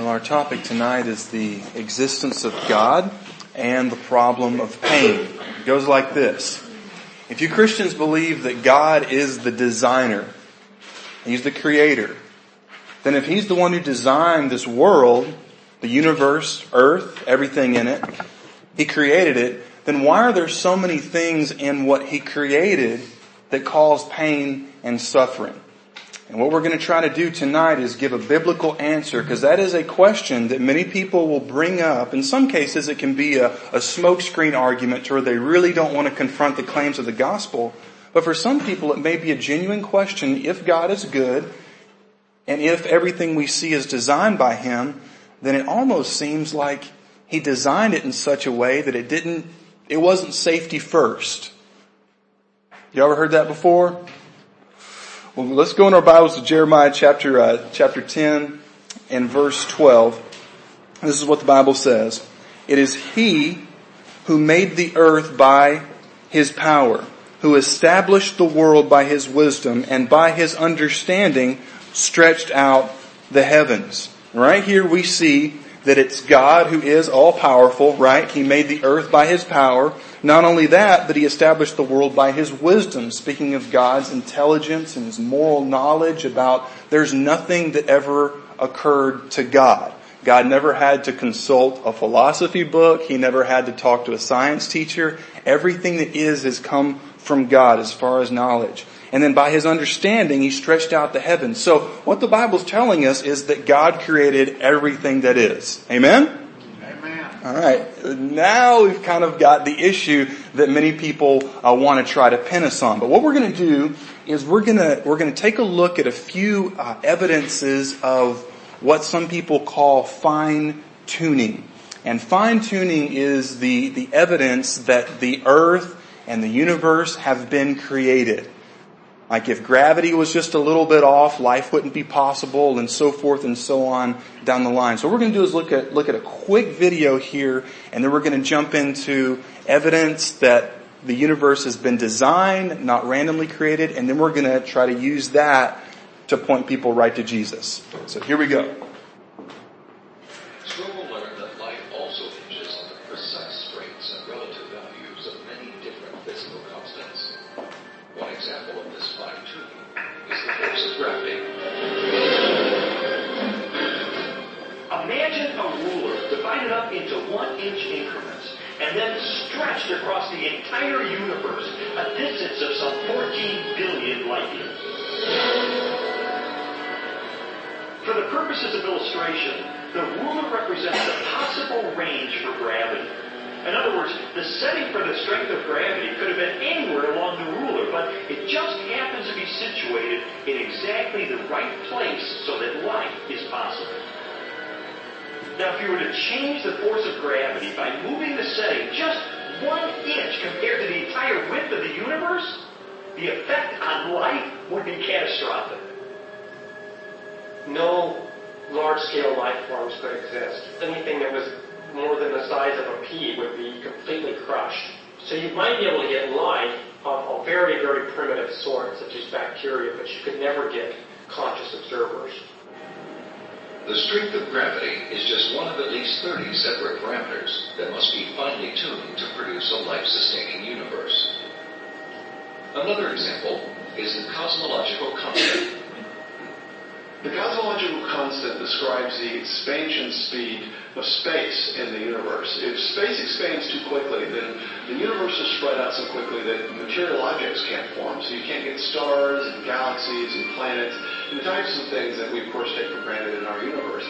Well, our topic tonight is the existence of God and the problem of pain. It goes like this. If you Christians believe that God is the designer, He's the creator, then if He's the one who designed this world, the universe, earth, everything in it, He created it, then why are there so many things in what He created that cause pain and suffering? And what we're going to try to do tonight is give a biblical answer because that is a question that many people will bring up. In some cases it can be a, a smokescreen argument to where they really don't want to confront the claims of the gospel. But for some people it may be a genuine question if God is good and if everything we see is designed by Him, then it almost seems like He designed it in such a way that it didn't, it wasn't safety first. You ever heard that before? Well, let's go in our Bibles to Jeremiah chapter, uh, chapter 10 and verse 12. This is what the Bible says. It is He who made the earth by His power, who established the world by His wisdom, and by His understanding stretched out the heavens. Right here we see that it's God who is all powerful, right? He made the earth by His power. Not only that, but he established the world by his wisdom, speaking of God's intelligence and his moral knowledge about there's nothing that ever occurred to God. God never had to consult a philosophy book. He never had to talk to a science teacher. Everything that is has come from God as far as knowledge. And then by his understanding, he stretched out the heavens. So what the Bible's telling us is that God created everything that is. Amen? Amen. All right. Now we've kind of got the issue that many people uh, want to try to pin us on. But what we're going to do is we're going to we're going to take a look at a few uh, evidences of what some people call fine tuning. And fine tuning is the the evidence that the earth and the universe have been created. Like if gravity was just a little bit off, life wouldn't be possible and so forth and so on down the line. So what we're going to do is look at, look at a quick video here and then we're going to jump into evidence that the universe has been designed, not randomly created, and then we're going to try to use that to point people right to Jesus. So here we go. Into one inch increments and then stretched across the entire universe, a distance of some 14 billion light years. For the purposes of illustration, the ruler represents the possible range for gravity. In other words, the setting for the strength of gravity could have been anywhere along the ruler, but it just happens to be situated in exactly the right place so that life is possible. Now, if you were to change the force of gravity by moving the setting just one inch compared to the entire width of the universe, the effect on life would be catastrophic. No large-scale life forms could exist. Anything that was more than the size of a pea would be completely crushed. So you might be able to get life of a very, very primitive sort, such as bacteria, but you could never get conscious observers. The strength of gravity is just one of at least 30 separate parameters that must be finely tuned to produce a life-sustaining universe. Another example is the cosmological constant. The cosmological constant describes the expansion speed of space in the universe. If space expands too quickly, then the universe will spread out so quickly that material objects can't form. So you can't get stars and galaxies and planets and the types of things that we, of course, take for granted in our universe.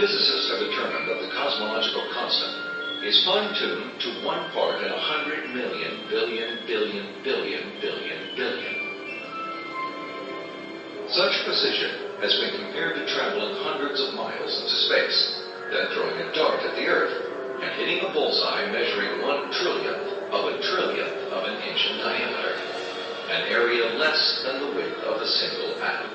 Physicists have determined that the cosmological constant is fine-tuned to one part in a hundred million, billion, billion, billion, billion, billion. Such precision has been compared to traveling hundreds of miles into space, then throwing a dart at the Earth and hitting a bullseye measuring one trillionth of a trillionth of an inch in diameter, an area less than the width of a single atom.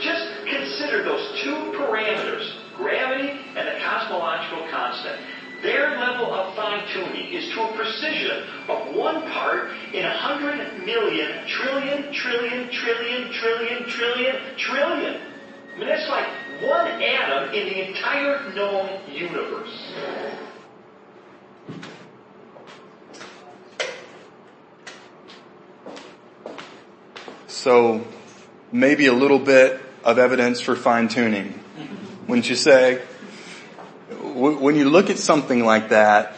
Just consider those two parameters, gravity and the cosmological constant. Their level of fine tuning is to a precision of one part in a hundred million, trillion, trillion, trillion, trillion, trillion, trillion. I mean, that's like one atom in the entire known universe. So maybe a little bit of evidence for fine tuning. Wouldn't you say? When you look at something like that,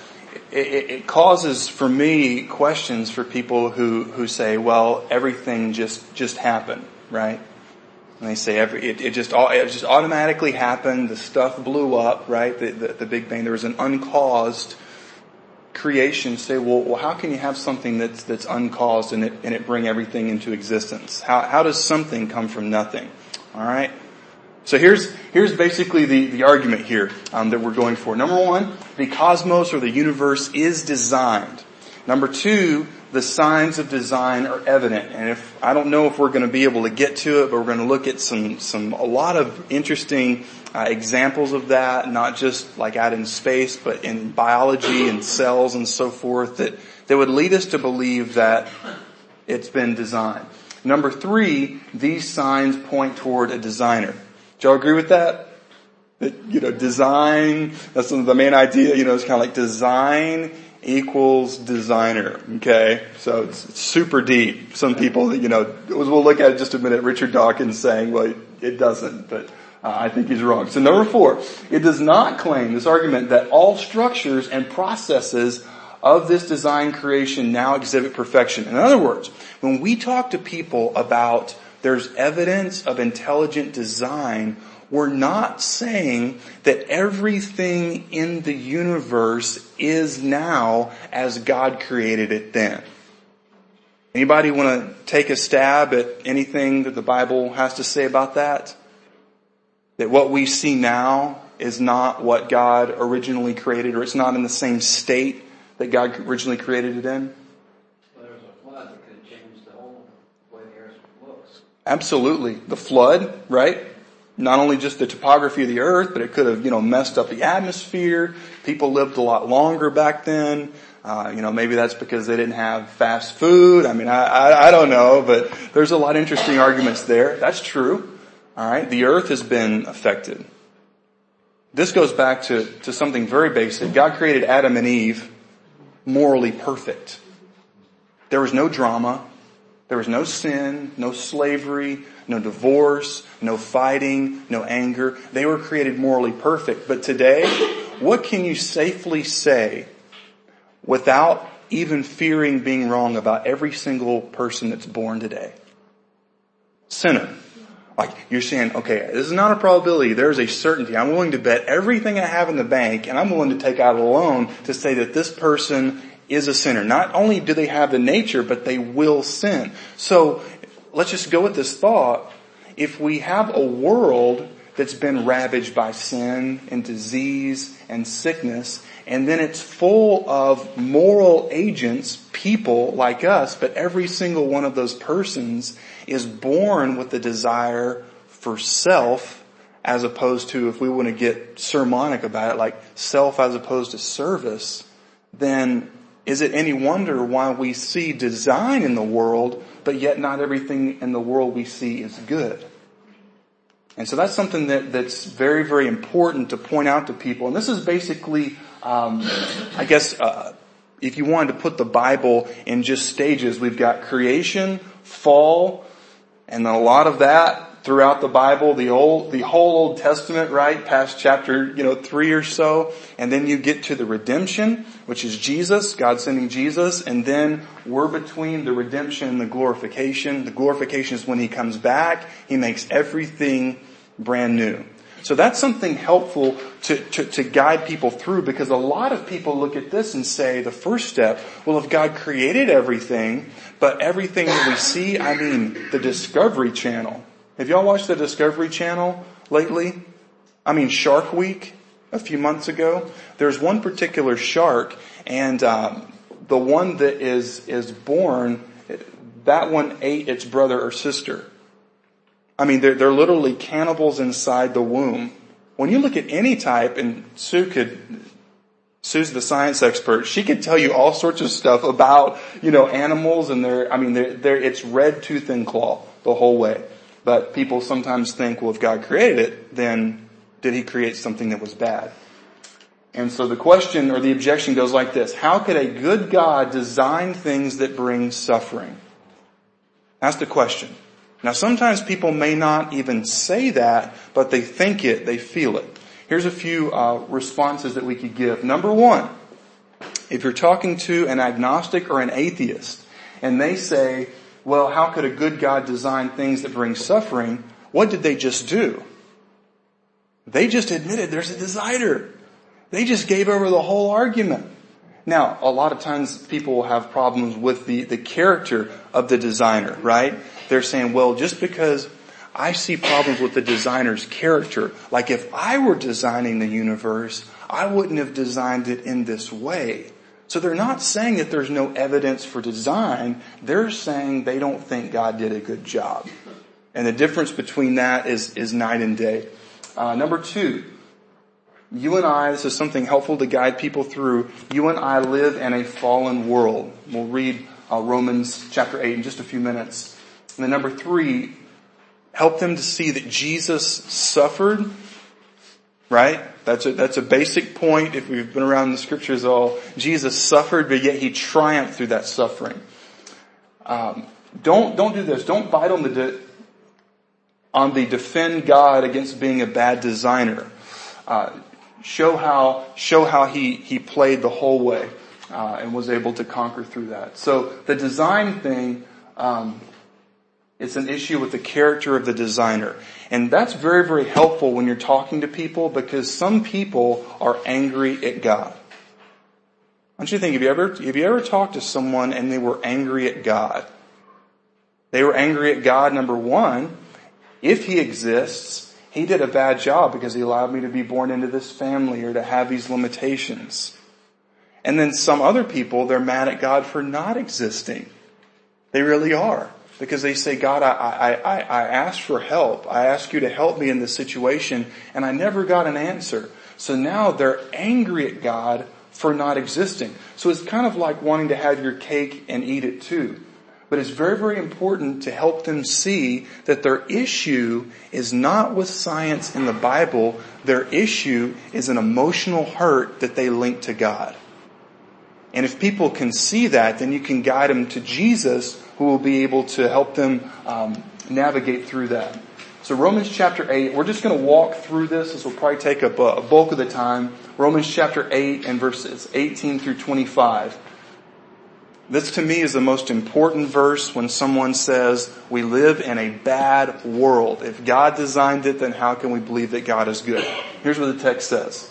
it, it, causes for me questions for people who, who say, well, everything just, just happened, right? And they say every, it, it just, all, it just automatically happened. The stuff blew up, right? The, the, the Big Bang. There was an uncaused creation. Say, well, well, how can you have something that's, that's uncaused and it, and it bring everything into existence? How, how does something come from nothing? Alright? So here's, here's basically the, the argument here um, that we're going for. Number one, the cosmos or the universe is designed. Number two, the signs of design are evident. And if, I don't know if we're going to be able to get to it, but we're going to look at some, some, a lot of interesting uh, examples of that, not just like out in space, but in biology and cells and so forth that, that would lead us to believe that it's been designed. Number three, these signs point toward a designer. Do y'all agree with that? That, you know, design, that's the main idea, you know, it's kind of like design equals designer. Okay? So it's, it's super deep. Some people, you know, we'll look at it just a minute. Richard Dawkins saying, well, it doesn't, but uh, I think he's wrong. So number four, it does not claim this argument that all structures and processes of this design creation now exhibit perfection. In other words, when we talk to people about there's evidence of intelligent design, we're not saying that everything in the universe is now as God created it then. Anybody want to take a stab at anything that the Bible has to say about that? That what we see now is not what God originally created or it's not in the same state that God originally created it in? Absolutely. The flood, right? Not only just the topography of the earth, but it could have, you know, messed up the atmosphere. People lived a lot longer back then. Uh, you know, maybe that's because they didn't have fast food. I mean, I, I, I don't know, but there's a lot of interesting arguments there. That's true. Alright, the earth has been affected. This goes back to, to something very basic. God created Adam and Eve morally perfect. There was no drama. There was no sin, no slavery, no divorce, no fighting, no anger. They were created morally perfect. But today, what can you safely say without even fearing being wrong about every single person that's born today? Sinner. Like, you're saying, okay, this is not a probability, there's a certainty. I'm willing to bet everything I have in the bank and I'm willing to take out a loan to say that this person is a sinner. Not only do they have the nature, but they will sin. So let's just go with this thought. If we have a world that's been ravaged by sin and disease and sickness, and then it's full of moral agents, people like us, but every single one of those persons is born with the desire for self as opposed to, if we want to get sermonic about it, like self as opposed to service, then is it any wonder why we see design in the world, but yet not everything in the world we see is good? And so that's something that, that's very, very important to point out to people. And this is basically, um, I guess, uh, if you wanted to put the Bible in just stages, we've got creation, fall, and then a lot of that throughout the Bible, the old, the whole Old Testament, right, past chapter, you know, three or so, and then you get to the redemption, which is Jesus, God sending Jesus, and then we're between the redemption and the glorification. The glorification is when He comes back, He makes everything brand new. So that's something helpful to, to, to, guide people through because a lot of people look at this and say the first step, well if God created everything, but everything that we see, I mean the Discovery Channel, have y'all watched the Discovery Channel lately? I mean Shark Week a few months ago. There's one particular shark and um, the one that is is born, that one ate its brother or sister. I mean, they're, they're literally cannibals inside the womb. When you look at any type, and Sue could Sue's the science expert. She could tell you all sorts of stuff about, you know, animals and their, I mean, they're, they're, it's red tooth and claw the whole way. But people sometimes think, well, if God created it, then did he create something that was bad? And so the question or the objection goes like this. How could a good God design things that bring suffering? That's the question. Now sometimes people may not even say that, but they think it, they feel it. Here's a few uh, responses that we could give. Number one, if you're talking to an agnostic or an atheist, and they say, well, how could a good God design things that bring suffering? What did they just do? They just admitted there's a designer. They just gave over the whole argument. Now, a lot of times people will have problems with the, the character of the designer, right? They're saying, well, just because I see problems with the designer's character, like if I were designing the universe, I wouldn't have designed it in this way. So they're not saying that there's no evidence for design. They're saying they don't think God did a good job. And the difference between that is, is night and day. Uh, number two, you and I, this is something helpful to guide people through. You and I live in a fallen world. We'll read uh, Romans chapter 8 in just a few minutes. And then number three, help them to see that Jesus suffered Right? That's a, that's a basic point if we've been around the scriptures all. Jesus suffered, but yet he triumphed through that suffering. Um, don't, don't do this. Don't bite on the, de- on the defend God against being a bad designer. Uh, show how, show how he, he played the whole way, uh, and was able to conquer through that. So the design thing, um, it's an issue with the character of the designer. And that's very, very helpful when you're talking to people because some people are angry at God. Want you think, have you ever, have you ever talked to someone and they were angry at God? They were angry at God, number one, if He exists, He did a bad job because He allowed me to be born into this family or to have these limitations. And then some other people, they're mad at God for not existing. They really are because they say, God, I, I, I, I asked for help. I asked you to help me in this situation and I never got an answer. So now they're angry at God for not existing. So it's kind of like wanting to have your cake and eat it too. But it's very, very important to help them see that their issue is not with science in the Bible. Their issue is an emotional hurt that they link to God. And if people can see that, then you can guide them to Jesus who will be able to help them um, navigate through that. So Romans chapter 8, we're just going to walk through this. This will probably take up a bulk of the time. Romans chapter 8 and verses 18 through 25. This to me is the most important verse when someone says, we live in a bad world. If God designed it, then how can we believe that God is good? Here's what the text says.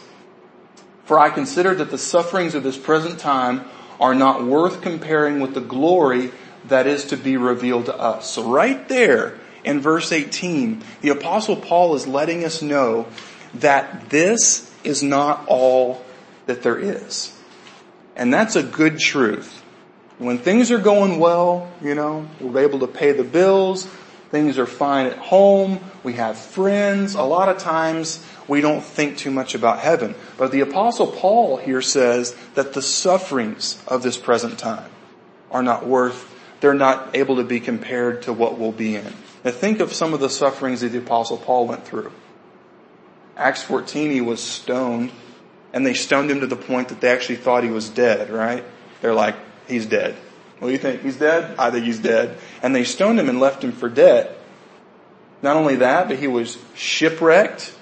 For I consider that the sufferings of this present time are not worth comparing with the glory that is to be revealed to us. So right there in verse 18, the apostle Paul is letting us know that this is not all that there is. And that's a good truth. When things are going well, you know, we're able to pay the bills, things are fine at home, we have friends, a lot of times we don't think too much about heaven. But the apostle Paul here says that the sufferings of this present time are not worth they're not able to be compared to what we'll be in. Now think of some of the sufferings that the apostle Paul went through. Acts 14, he was stoned, and they stoned him to the point that they actually thought he was dead, right? They're like, he's dead. Do you think? He's dead? I think he's dead. And they stoned him and left him for dead. Not only that, but he was shipwrecked.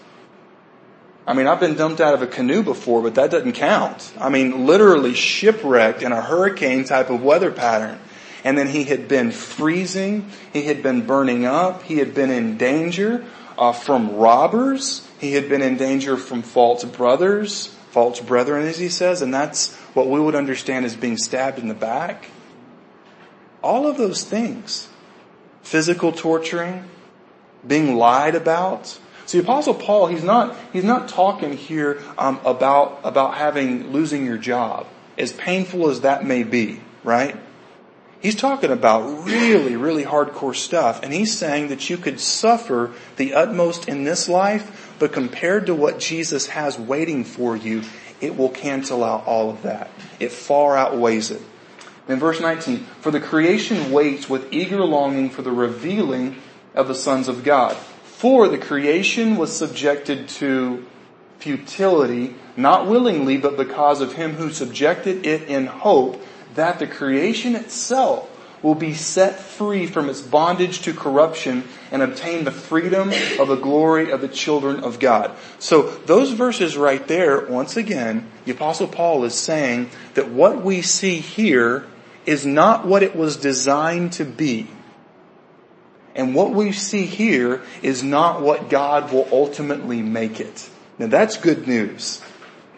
I mean, I've been dumped out of a canoe before, but that doesn't count. I mean, literally shipwrecked in a hurricane type of weather pattern. And then he had been freezing. He had been burning up. He had been in danger uh, from robbers. He had been in danger from false brothers, false brethren, as he says. And that's what we would understand as being stabbed in the back. All of those things. Physical torturing, being lied about. See, Apostle Paul, he's not, he's not talking here um, about, about having, losing your job. As painful as that may be, right? He's talking about really, really hardcore stuff. And he's saying that you could suffer the utmost in this life, but compared to what Jesus has waiting for you, it will cancel out all of that. It far outweighs it. In verse 19, for the creation waits with eager longing for the revealing of the sons of God. For the creation was subjected to futility, not willingly, but because of him who subjected it in hope that the creation itself will be set free from its bondage to corruption and obtain the freedom of the glory of the children of God. So those verses right there, once again, the apostle Paul is saying that what we see here is not what it was designed to be. And what we see here is not what God will ultimately make it. Now that's good news.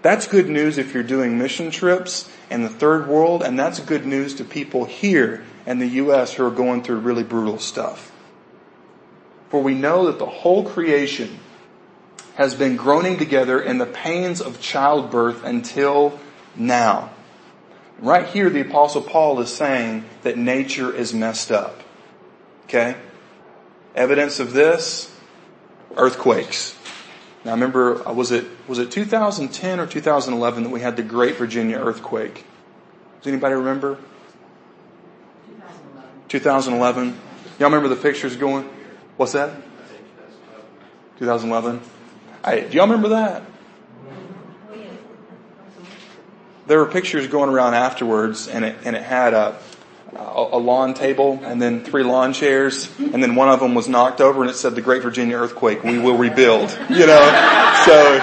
That's good news if you're doing mission trips in the third world, and that's good news to people here in the U.S. who are going through really brutal stuff. For we know that the whole creation has been groaning together in the pains of childbirth until now. Right here, the apostle Paul is saying that nature is messed up. Okay? Evidence of this, earthquakes. Now I remember, was it, was it 2010 or 2011 that we had the Great Virginia earthquake? Does anybody remember? 2011. Y'all remember the pictures going? What's that? 2011. I, do y'all remember that? There were pictures going around afterwards, and it and it had a a lawn table and then three lawn chairs and then one of them was knocked over and it said the Great Virginia earthquake, we will rebuild, you know? So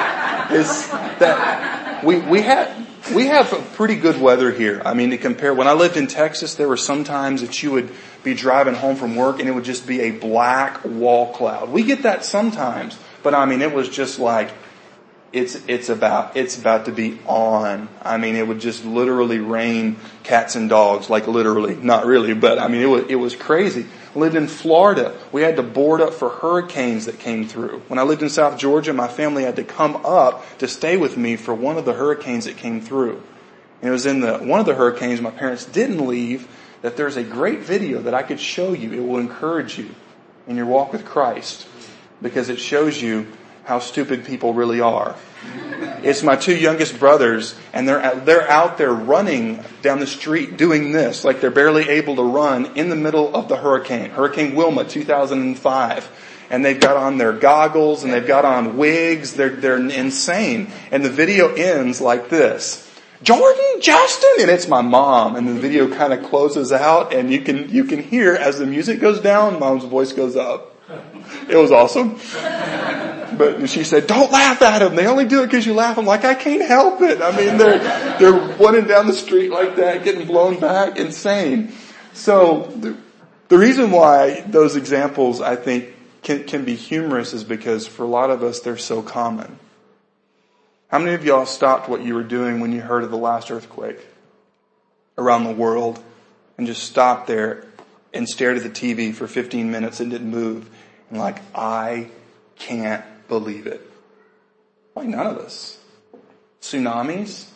it's that we, we had, we have pretty good weather here. I mean, to compare, when I lived in Texas, there were some times that you would be driving home from work and it would just be a black wall cloud. We get that sometimes, but I mean, it was just like, it's, it's about, it's about to be on. I mean, it would just literally rain cats and dogs, like literally, not really, but I mean, it was, it was crazy. Lived in Florida. We had to board up for hurricanes that came through. When I lived in South Georgia, my family had to come up to stay with me for one of the hurricanes that came through. And it was in the, one of the hurricanes my parents didn't leave that there's a great video that I could show you. It will encourage you in your walk with Christ because it shows you how stupid people really are. It's my two youngest brothers and they're, they're out there running down the street doing this, like they're barely able to run in the middle of the hurricane, Hurricane Wilma 2005. And they've got on their goggles and they've got on wigs. They're, they're insane. And the video ends like this. Jordan, Justin, and it's my mom. And the video kind of closes out and you can, you can hear as the music goes down, mom's voice goes up. It was awesome. But she said, don't laugh at them. They only do it because you laugh. I'm like, I can't help it. I mean, they're, they're running down the street like that, getting blown back, insane. So the, the reason why those examples I think can, can be humorous is because for a lot of us, they're so common. How many of y'all stopped what you were doing when you heard of the last earthquake around the world and just stopped there and stared at the TV for 15 minutes and didn't move and like, I can't believe it. Why none of us? Tsunamis?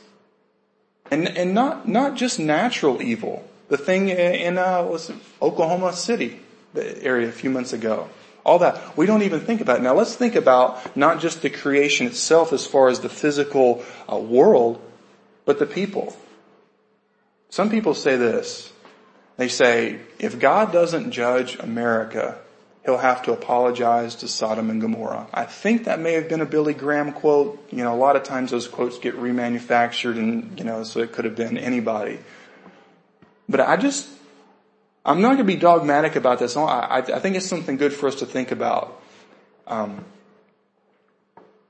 And, and not, not just natural evil. The thing in, uh, was Oklahoma City, the area a few months ago. All that. We don't even think about it. Now let's think about not just the creation itself as far as the physical uh, world, but the people. Some people say this. They say, if God doesn't judge America, he'll have to apologize to Sodom and Gomorrah. I think that may have been a Billy Graham quote. You know, a lot of times those quotes get remanufactured and, you know, so it could have been anybody. But I just, I'm not going to be dogmatic about this. I, I think it's something good for us to think about. Um,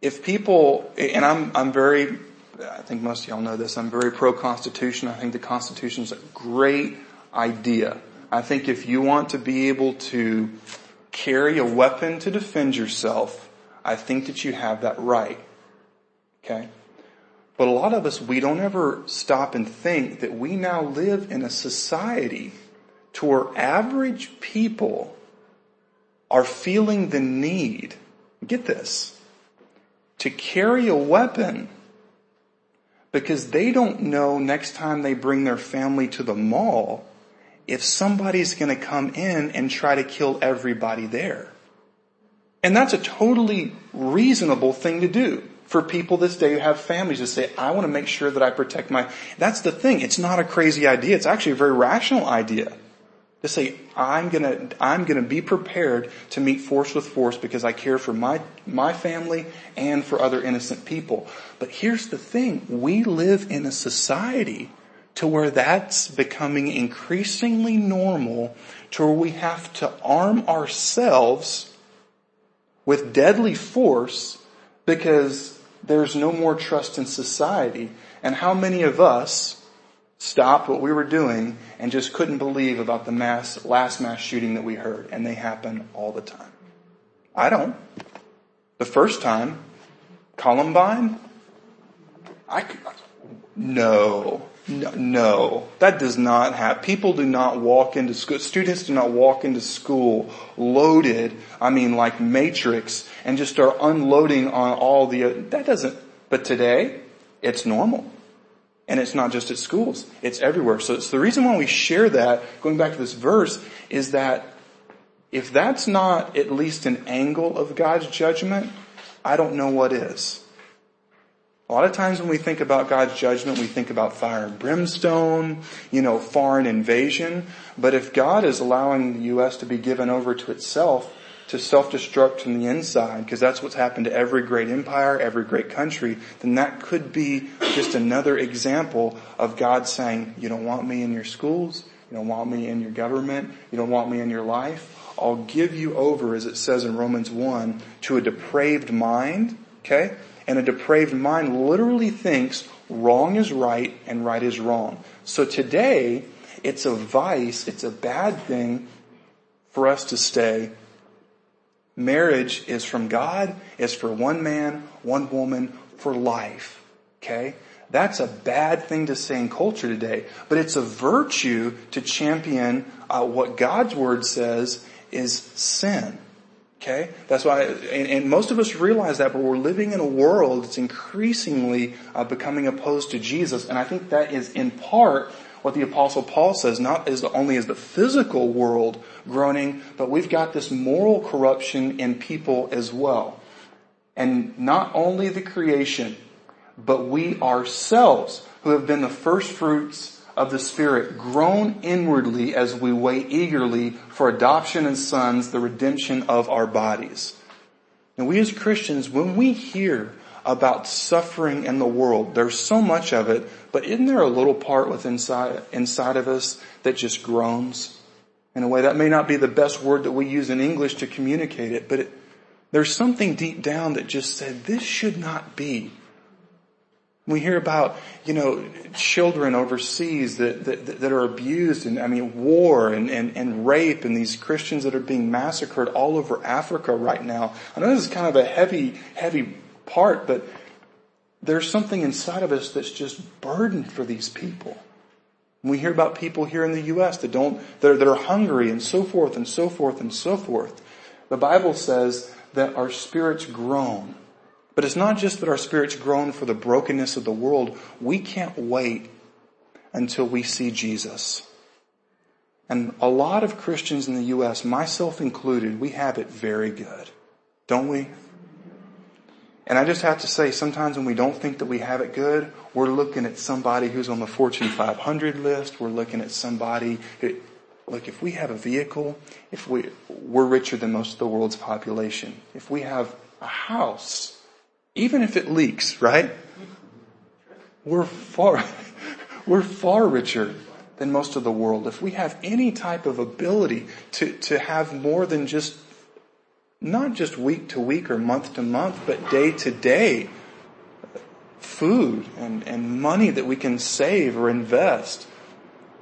if people, and I'm, I'm very, I think most of y'all know this, I'm very pro-Constitution. I think the Constitution is a great idea. I think if you want to be able to carry a weapon to defend yourself, I think that you have that right. Okay? But a lot of us, we don't ever stop and think that we now live in a society to where average people are feeling the need, get this, to carry a weapon because they don't know next time they bring their family to the mall if somebody's going to come in and try to kill everybody there. And that's a totally reasonable thing to do. for people this day who have families to say, I want to make sure that I protect my, that's the thing. It's not a crazy idea. It's actually a very rational idea. To say, I'm gonna, I'm gonna be prepared to meet force with force because I care for my, my family and for other innocent people. But here's the thing. We live in a society to where that's becoming increasingly normal to where we have to arm ourselves with deadly force because there's no more trust in society. And how many of us stopped what we were doing and just couldn't believe about the mass, last mass shooting that we heard. And they happen all the time. I don't. The first time, Columbine, I no, no, that does not happen. People do not walk into school, students do not walk into school loaded, I mean like matrix, and just start unloading on all the, uh, that doesn't, but today, it's normal. And it's not just at schools, it's everywhere. So it's the reason why we share that, going back to this verse, is that if that's not at least an angle of God's judgment, I don't know what is. A lot of times when we think about God's judgment, we think about fire and brimstone, you know, foreign invasion. But if God is allowing the U.S. to be given over to itself, to self-destruct from the inside, because that's what's happened to every great empire, every great country, then that could be just another example of God saying, you don't want me in your schools, you don't want me in your government, you don't want me in your life. I'll give you over, as it says in Romans 1, to a depraved mind, okay? And a depraved mind literally thinks wrong is right and right is wrong. So today, it's a vice, it's a bad thing for us to stay Marriage is from God, it's for one man, one woman, for life. Okay? That's a bad thing to say in culture today, but it's a virtue to champion uh, what God's word says is sin. Okay? That's why, and, and, most of us realize that, but we're living in a world that's increasingly uh, becoming opposed to Jesus, and I think that is in part what the apostle Paul says, not as only as the physical world groaning, but we've got this moral corruption in people as well. And not only the creation, but we ourselves who have been the first fruits of the Spirit groan inwardly as we wait eagerly for adoption as sons, the redemption of our bodies. And we as Christians, when we hear about suffering in the world. There's so much of it, but isn't there a little part within inside, inside of us that just groans? In a way, that may not be the best word that we use in English to communicate it, but it, there's something deep down that just said, this should not be. We hear about, you know, children overseas that, that, that are abused and, I mean, war and, and, and rape and these Christians that are being massacred all over Africa right now. I know this is kind of a heavy, heavy part, but there's something inside of us that's just burdened for these people. We hear about people here in the U.S. that don't, that are, that are hungry and so forth and so forth and so forth. The Bible says that our spirits groan. But it's not just that our spirits groan for the brokenness of the world. We can't wait until we see Jesus. And a lot of Christians in the U.S., myself included, we have it very good. Don't we? And I just have to say, sometimes when we don't think that we have it good, we're looking at somebody who's on the Fortune 500 list. We're looking at somebody who, look, if we have a vehicle, if we, we're richer than most of the world's population. If we have a house, even if it leaks, right? We're far, we're far richer than most of the world. If we have any type of ability to, to have more than just not just week to week or month to month, but day to day food and, and money that we can save or invest.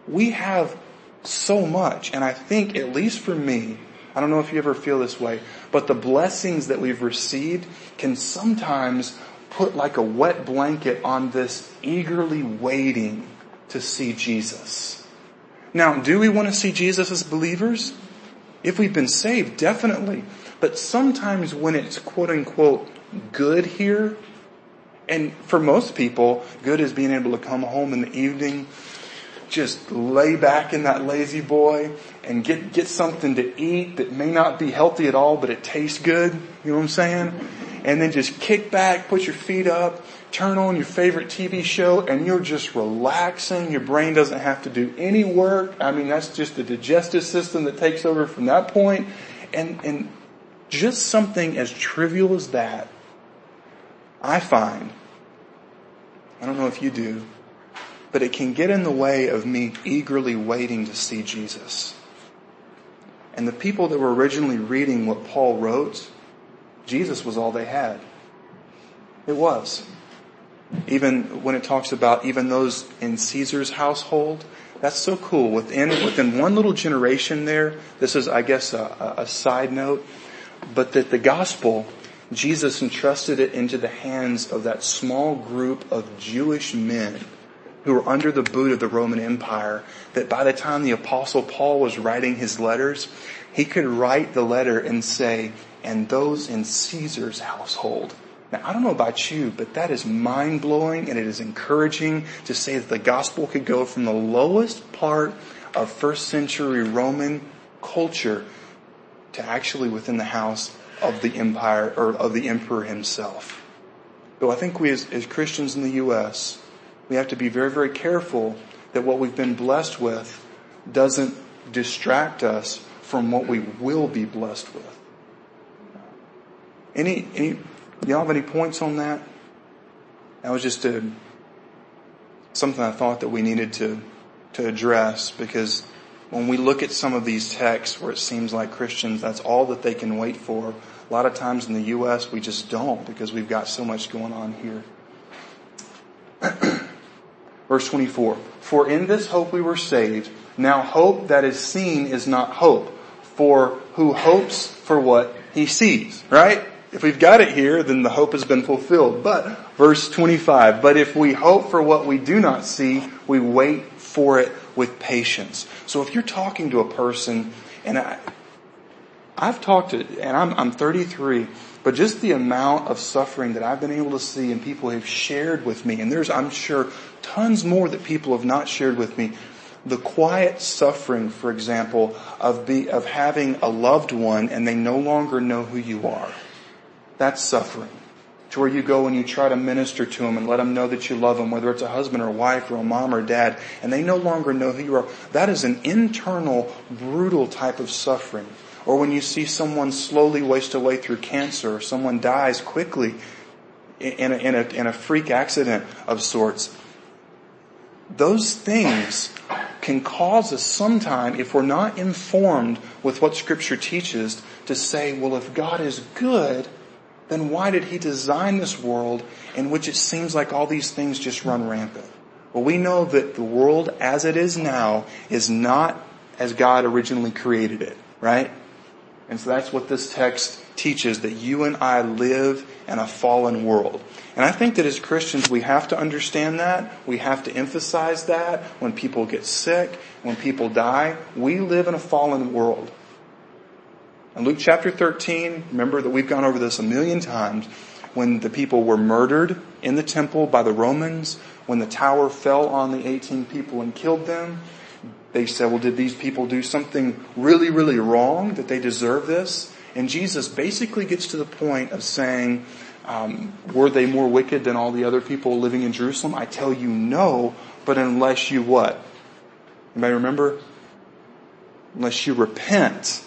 We have so much. And I think, at least for me, I don't know if you ever feel this way, but the blessings that we've received can sometimes put like a wet blanket on this eagerly waiting to see Jesus. Now, do we want to see Jesus as believers? If we've been saved, definitely. But sometimes when it's quote unquote good here, and for most people, good is being able to come home in the evening, just lay back in that lazy boy and get, get something to eat that may not be healthy at all, but it tastes good. You know what I'm saying? and then just kick back, put your feet up, turn on your favorite TV show and you're just relaxing. Your brain doesn't have to do any work. I mean, that's just the digestive system that takes over from that point. And, and just something as trivial as that, I find, I don't know if you do, but it can get in the way of me eagerly waiting to see Jesus. And the people that were originally reading what Paul wrote, Jesus was all they had. It was. Even when it talks about even those in Caesar's household, that's so cool. Within, within one little generation there, this is, I guess, a, a side note, but that the gospel, Jesus entrusted it into the hands of that small group of Jewish men who were under the boot of the Roman Empire, that by the time the apostle Paul was writing his letters, he could write the letter and say, and those in Caesar's household. Now, I don't know about you, but that is mind blowing and it is encouraging to say that the gospel could go from the lowest part of first century Roman culture to actually within the house of the empire or of the emperor himself. So I think we as, as Christians in the U.S., we have to be very, very careful that what we've been blessed with doesn't distract us from what we will be blessed with. Any, any, y'all have any points on that? That was just a, something I thought that we needed to, to address because when we look at some of these texts where it seems like Christians, that's all that they can wait for. A lot of times in the U.S., we just don't because we've got so much going on here. Verse 24. For in this hope we were saved. Now hope that is seen is not hope. For who hopes for what he sees, right? If we've got it here, then the hope has been fulfilled. But, verse 25, but if we hope for what we do not see, we wait for it with patience. So if you're talking to a person, and I, I've talked to, and I'm, I'm 33, but just the amount of suffering that I've been able to see and people have shared with me, and there's, I'm sure, tons more that people have not shared with me. The quiet suffering, for example, of be, of having a loved one and they no longer know who you are. That's suffering. To where you go and you try to minister to them and let them know that you love them, whether it's a husband or a wife or a mom or dad, and they no longer know who you are. That is an internal, brutal type of suffering. Or when you see someone slowly waste away through cancer or someone dies quickly in a, in a, in a freak accident of sorts. Those things can cause us sometime, if we're not informed with what scripture teaches, to say, well, if God is good, then why did he design this world in which it seems like all these things just run rampant? Well, we know that the world as it is now is not as God originally created it, right? And so that's what this text teaches, that you and I live in a fallen world. And I think that as Christians, we have to understand that. We have to emphasize that when people get sick, when people die. We live in a fallen world. In Luke chapter 13, remember that we've gone over this a million times, when the people were murdered in the temple by the Romans, when the tower fell on the 18 people and killed them, they said, well, did these people do something really, really wrong that they deserve this? And Jesus basically gets to the point of saying, um, were they more wicked than all the other people living in Jerusalem? I tell you no, but unless you what? May remember? Unless you repent,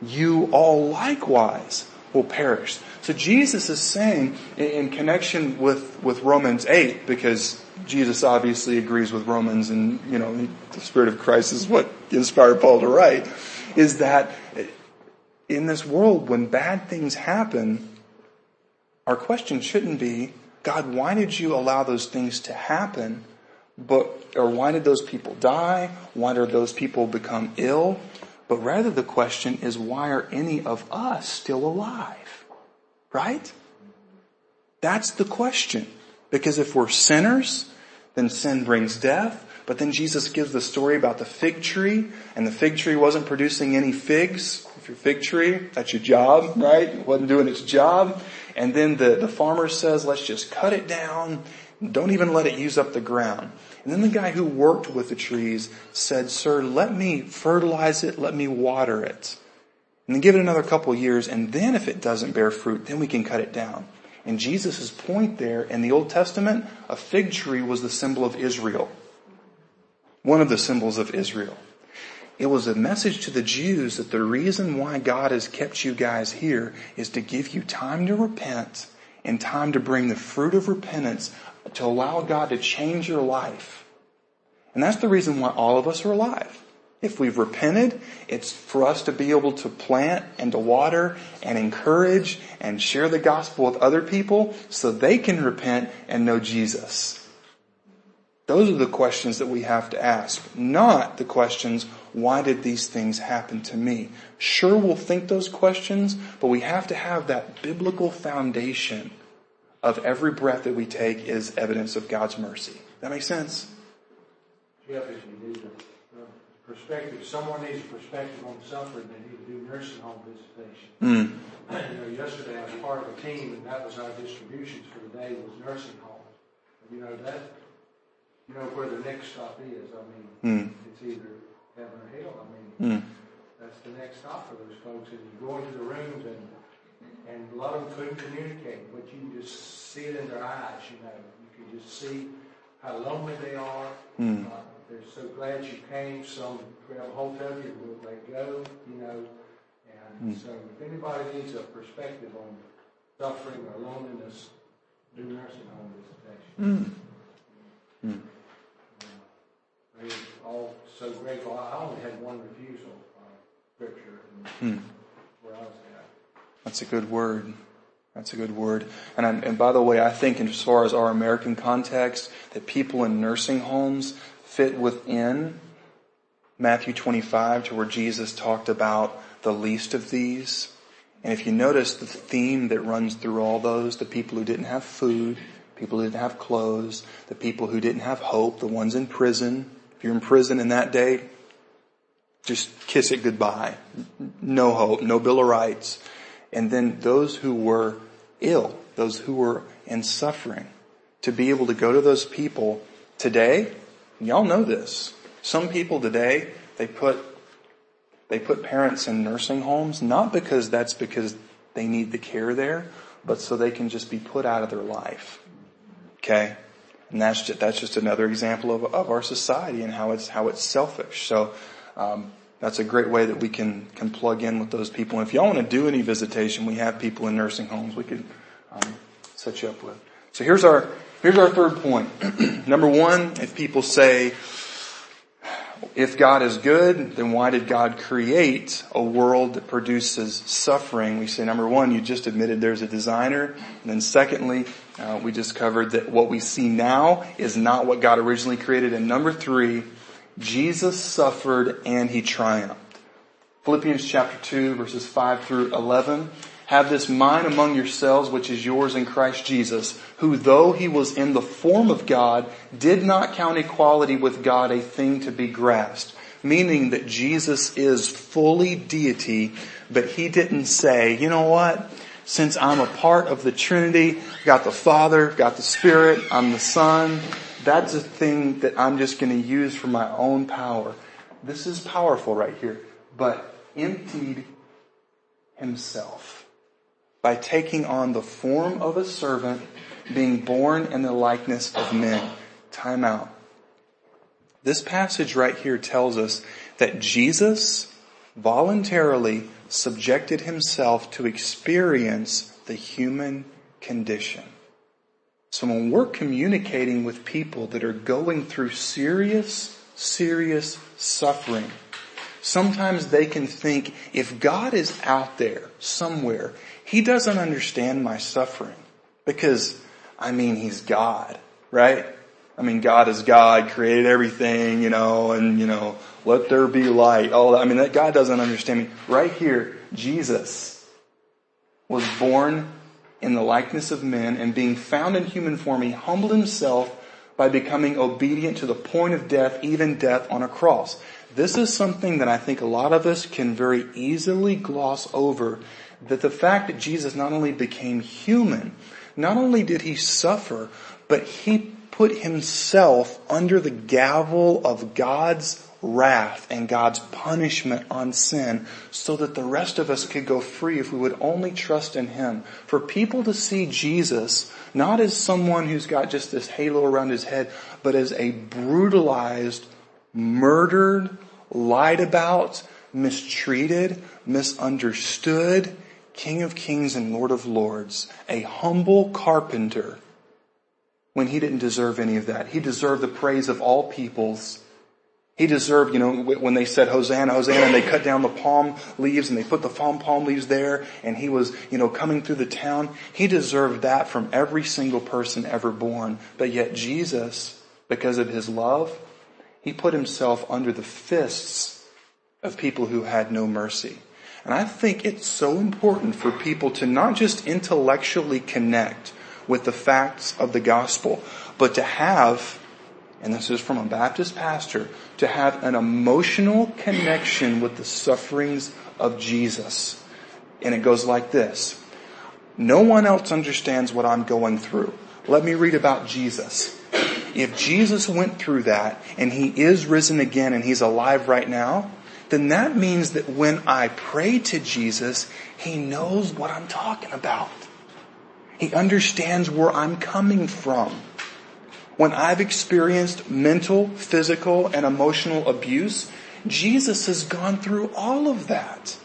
you all likewise will perish. So Jesus is saying in connection with, with Romans 8, because Jesus obviously agrees with Romans and, you know, the Spirit of Christ is what inspired Paul to write, is that in this world when bad things happen, our question shouldn't be, God, why did you allow those things to happen? But, or why did those people die? Why did those people become ill? But rather the question is, why are any of us still alive? Right? That's the question. Because if we're sinners, then sin brings death. But then Jesus gives the story about the fig tree, and the fig tree wasn't producing any figs. If your fig tree, that's your job, right? It wasn't doing its job. And then the, the farmer says, let's just cut it down. Don't even let it use up the ground. And then the guy who worked with the trees said, sir, let me fertilize it, let me water it. And then give it another couple years, and then if it doesn't bear fruit, then we can cut it down. And Jesus' point there in the Old Testament, a fig tree was the symbol of Israel. One of the symbols of Israel. It was a message to the Jews that the reason why God has kept you guys here is to give you time to repent and time to bring the fruit of repentance to allow God to change your life. And that's the reason why all of us are alive. If we've repented, it's for us to be able to plant and to water and encourage and share the gospel with other people so they can repent and know Jesus. Those are the questions that we have to ask, not the questions, why did these things happen to me? Sure, we'll think those questions, but we have to have that biblical foundation of every breath that we take is evidence of God's mercy. That makes sense? Jeff, if you need a perspective, someone needs a perspective on suffering, they need to do nursing home visitation. Mm. You know, yesterday I was part of a team, and that was our distributions for the day was nursing homes. And you know that, you know where the next stop is. I mean, Mm. it's either heaven or hell. I mean, Mm. that's the next stop for those folks. And you go into the rooms, and and a lot of them couldn't communicate, but you can just see it in their eyes. You know, you can just see how lonely they are. Mm. Uh, they're so glad you came. Some grab hold of you, will let go. You know, and Mm. so if anybody needs a perspective on suffering or loneliness, do nursing home visitation. Mm. Mm. We're all so grateful. I only had one refusal uh, scripture and Mm. where I was at. That's a good word. That's a good word. And, I, and by the way, I think as far as our American context, that people in nursing homes fit within Matthew 25 to where Jesus talked about the least of these. And if you notice the theme that runs through all those, the people who didn't have food, people who didn't have clothes, the people who didn't have hope, the ones in prison. If you're in prison in that day, just kiss it goodbye. No hope, no Bill of Rights. And then those who were ill, those who were in suffering, to be able to go to those people today, y'all know this. Some people today, they put, they put parents in nursing homes, not because that's because they need the care there, but so they can just be put out of their life. Okay? And that's just, that's just another example of, of our society and how it's, how it's selfish. So, um, that's a great way that we can, can plug in with those people. And if y'all want to do any visitation, we have people in nursing homes we could um, set you up with. So here's our, here's our third point. Number one, if people say, if God is good, then why did God create a world that produces suffering? We say number one, you just admitted there's a designer. And then secondly, uh, we just covered that what we see now is not what God originally created. And number three, Jesus suffered and he triumphed. Philippians chapter 2 verses 5 through 11. Have this mind among yourselves which is yours in Christ Jesus, who though he was in the form of God, did not count equality with God a thing to be grasped. Meaning that Jesus is fully deity, but he didn't say, you know what? Since I'm a part of the Trinity, got the Father, got the Spirit, I'm the Son, that's a thing that I'm just going to use for my own power. This is powerful right here. But emptied himself by taking on the form of a servant, being born in the likeness of men. Time out. This passage right here tells us that Jesus voluntarily subjected himself to experience the human condition. So when we're communicating with people that are going through serious, serious suffering, sometimes they can think if God is out there somewhere, He doesn't understand my suffering because, I mean, He's God, right? I mean, God is God, created everything, you know, and, you know, let there be light. All that. I mean, that God doesn't understand me. Right here, Jesus was born in the likeness of men and being found in human form, he humbled himself by becoming obedient to the point of death, even death on a cross. This is something that I think a lot of us can very easily gloss over, that the fact that Jesus not only became human, not only did he suffer, but he put himself under the gavel of God's wrath and God's punishment on sin so that the rest of us could go free if we would only trust in Him. For people to see Jesus not as someone who's got just this halo around his head, but as a brutalized, murdered, lied about, mistreated, misunderstood King of Kings and Lord of Lords, a humble carpenter when he didn't deserve any of that. He deserved the praise of all peoples he deserved, you know, when they said Hosanna, Hosanna, and they cut down the palm leaves and they put the palm palm leaves there and he was, you know, coming through the town. He deserved that from every single person ever born. But yet Jesus, because of his love, he put himself under the fists of people who had no mercy. And I think it's so important for people to not just intellectually connect with the facts of the gospel, but to have and this is from a Baptist pastor, to have an emotional connection with the sufferings of Jesus. And it goes like this. No one else understands what I'm going through. Let me read about Jesus. If Jesus went through that and he is risen again and he's alive right now, then that means that when I pray to Jesus, he knows what I'm talking about. He understands where I'm coming from. When I've experienced mental, physical, and emotional abuse, Jesus has gone through all of that.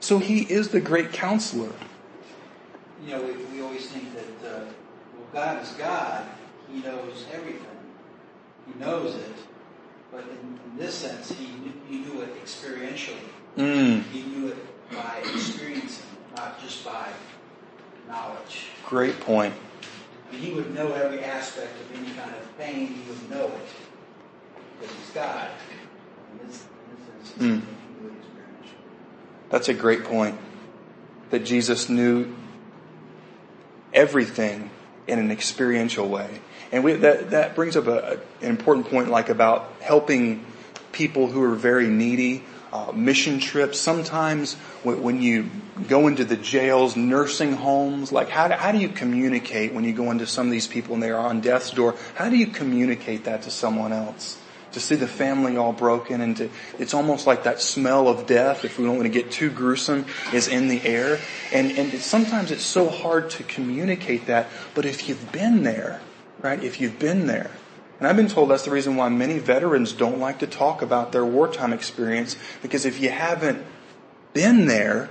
So he is the great counselor. You know, we, we always think that, uh, well, God is God. He knows everything. He knows it. But in, in this sense, he, he knew it experientially. Mm. He knew it by experiencing, not just by knowledge. Great point he would know every aspect of any kind of pain. He would know it because he's God. mm. That's a great point. That Jesus knew everything in an experiential way. And we, that, that brings up a, an important point like about helping people who are very needy uh, mission trips. Sometimes when, when, you go into the jails, nursing homes, like how do, how do you communicate when you go into some of these people and they are on death's door? How do you communicate that to someone else? To see the family all broken and to, it's almost like that smell of death, if we don't want to get too gruesome, is in the air. And, and sometimes it's so hard to communicate that, but if you've been there, right, if you've been there, and I've been told that's the reason why many veterans don't like to talk about their wartime experience because if you haven't been there,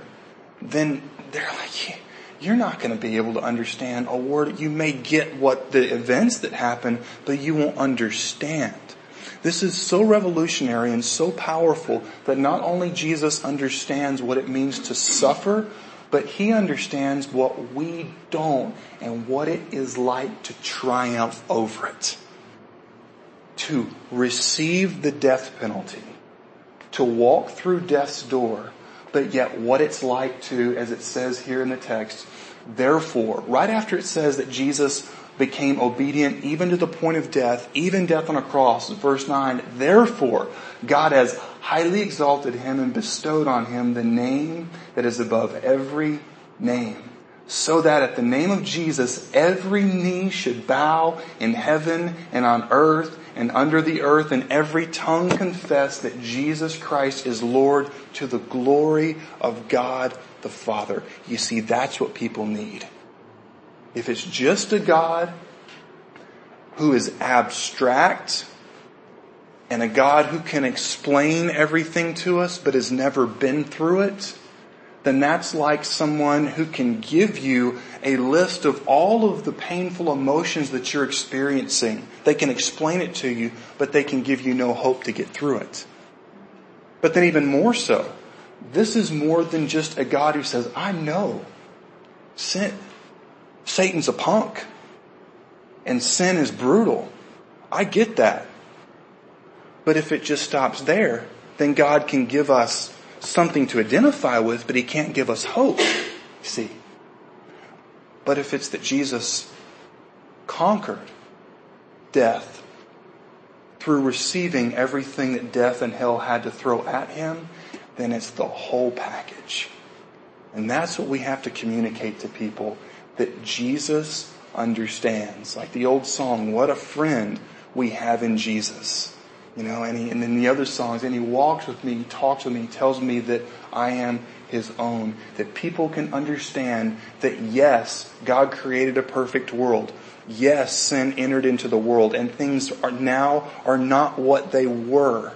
then they're like, you're not going to be able to understand a word. You may get what the events that happen, but you won't understand. This is so revolutionary and so powerful that not only Jesus understands what it means to suffer, but he understands what we don't and what it is like to triumph over it to receive the death penalty, to walk through death's door, but yet what it's like to, as it says here in the text, therefore, right after it says that Jesus became obedient even to the point of death, even death on a cross, verse 9, therefore, God has highly exalted him and bestowed on him the name that is above every name so that at the name of Jesus, every knee should bow in heaven and on earth and under the earth and every tongue confess that Jesus Christ is Lord to the glory of God the Father. You see, that's what people need. If it's just a God who is abstract and a God who can explain everything to us but has never been through it, then that's like someone who can give you a list of all of the painful emotions that you're experiencing. They can explain it to you, but they can give you no hope to get through it. But then even more so, this is more than just a God who says, I know sin, Satan's a punk and sin is brutal. I get that. But if it just stops there, then God can give us something to identify with, but he can't give us hope. See? But if it's that Jesus conquered death through receiving everything that death and hell had to throw at him, then it's the whole package. And that's what we have to communicate to people that Jesus understands. Like the old song, what a friend we have in Jesus. You know, and, he, and in the other songs, and he walks with me, he talks with me, he tells me that I am his own. That people can understand that yes, God created a perfect world. Yes, sin entered into the world and things are now are not what they were.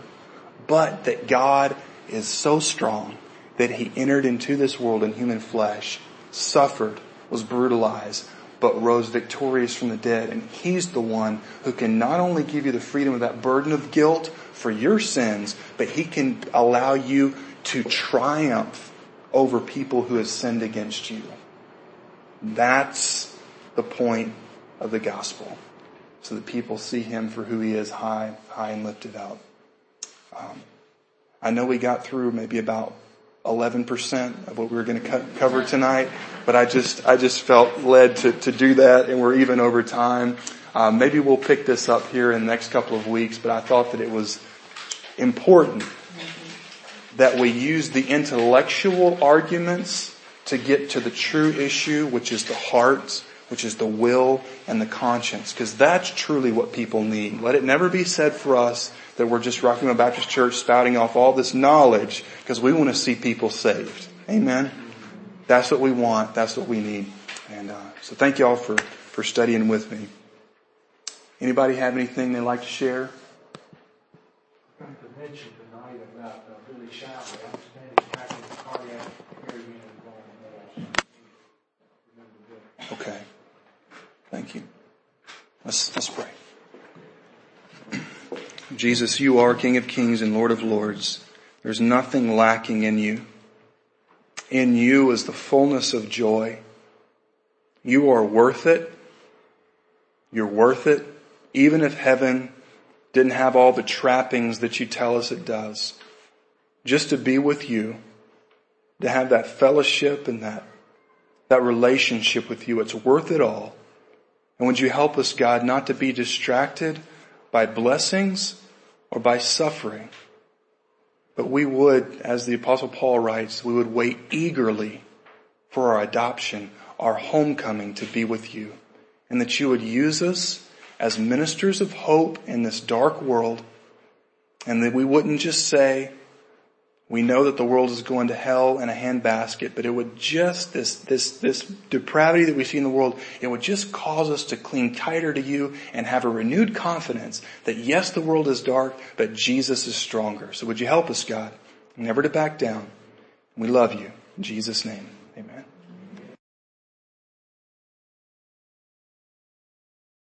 But that God is so strong that he entered into this world in human flesh, suffered, was brutalized, but rose victorious from the dead. And He's the one who can not only give you the freedom of that burden of guilt for your sins, but He can allow you to triumph over people who have sinned against you. That's the point of the gospel. So that people see Him for who He is, high, high and lifted up. Um, I know we got through maybe about 11% of what we were going to cover tonight, but I just, I just felt led to, to do that and we're even over time. Um, maybe we'll pick this up here in the next couple of weeks, but I thought that it was important that we use the intellectual arguments to get to the true issue, which is the heart, which is the will and the conscience, because that's truly what people need. Let it never be said for us that we're just Rocky Mount Baptist Church spouting off all this knowledge because we want to see people saved. Amen. That's what we want. That's what we need. And uh, so thank you all for for studying with me. Anybody have anything they'd like to share? I wanted to mention tonight about Billy Shower. I understand he's back in the cardiac area and going Remember that. Okay. Thank you. Let's let's pray. Jesus, you are King of Kings and Lord of Lords. There's nothing lacking in you. In you is the fullness of joy. You are worth it. You're worth it. Even if heaven didn't have all the trappings that you tell us it does. Just to be with you, to have that fellowship and that, that relationship with you, it's worth it all. And would you help us, God, not to be distracted by blessings or by suffering. But we would, as the apostle Paul writes, we would wait eagerly for our adoption, our homecoming to be with you. And that you would use us as ministers of hope in this dark world. And that we wouldn't just say, we know that the world is going to hell in a handbasket, but it would just, this, this, this depravity that we see in the world, it would just cause us to cling tighter to you and have a renewed confidence that yes, the world is dark, but Jesus is stronger. So would you help us, God, never to back down. We love you. In Jesus' name, amen.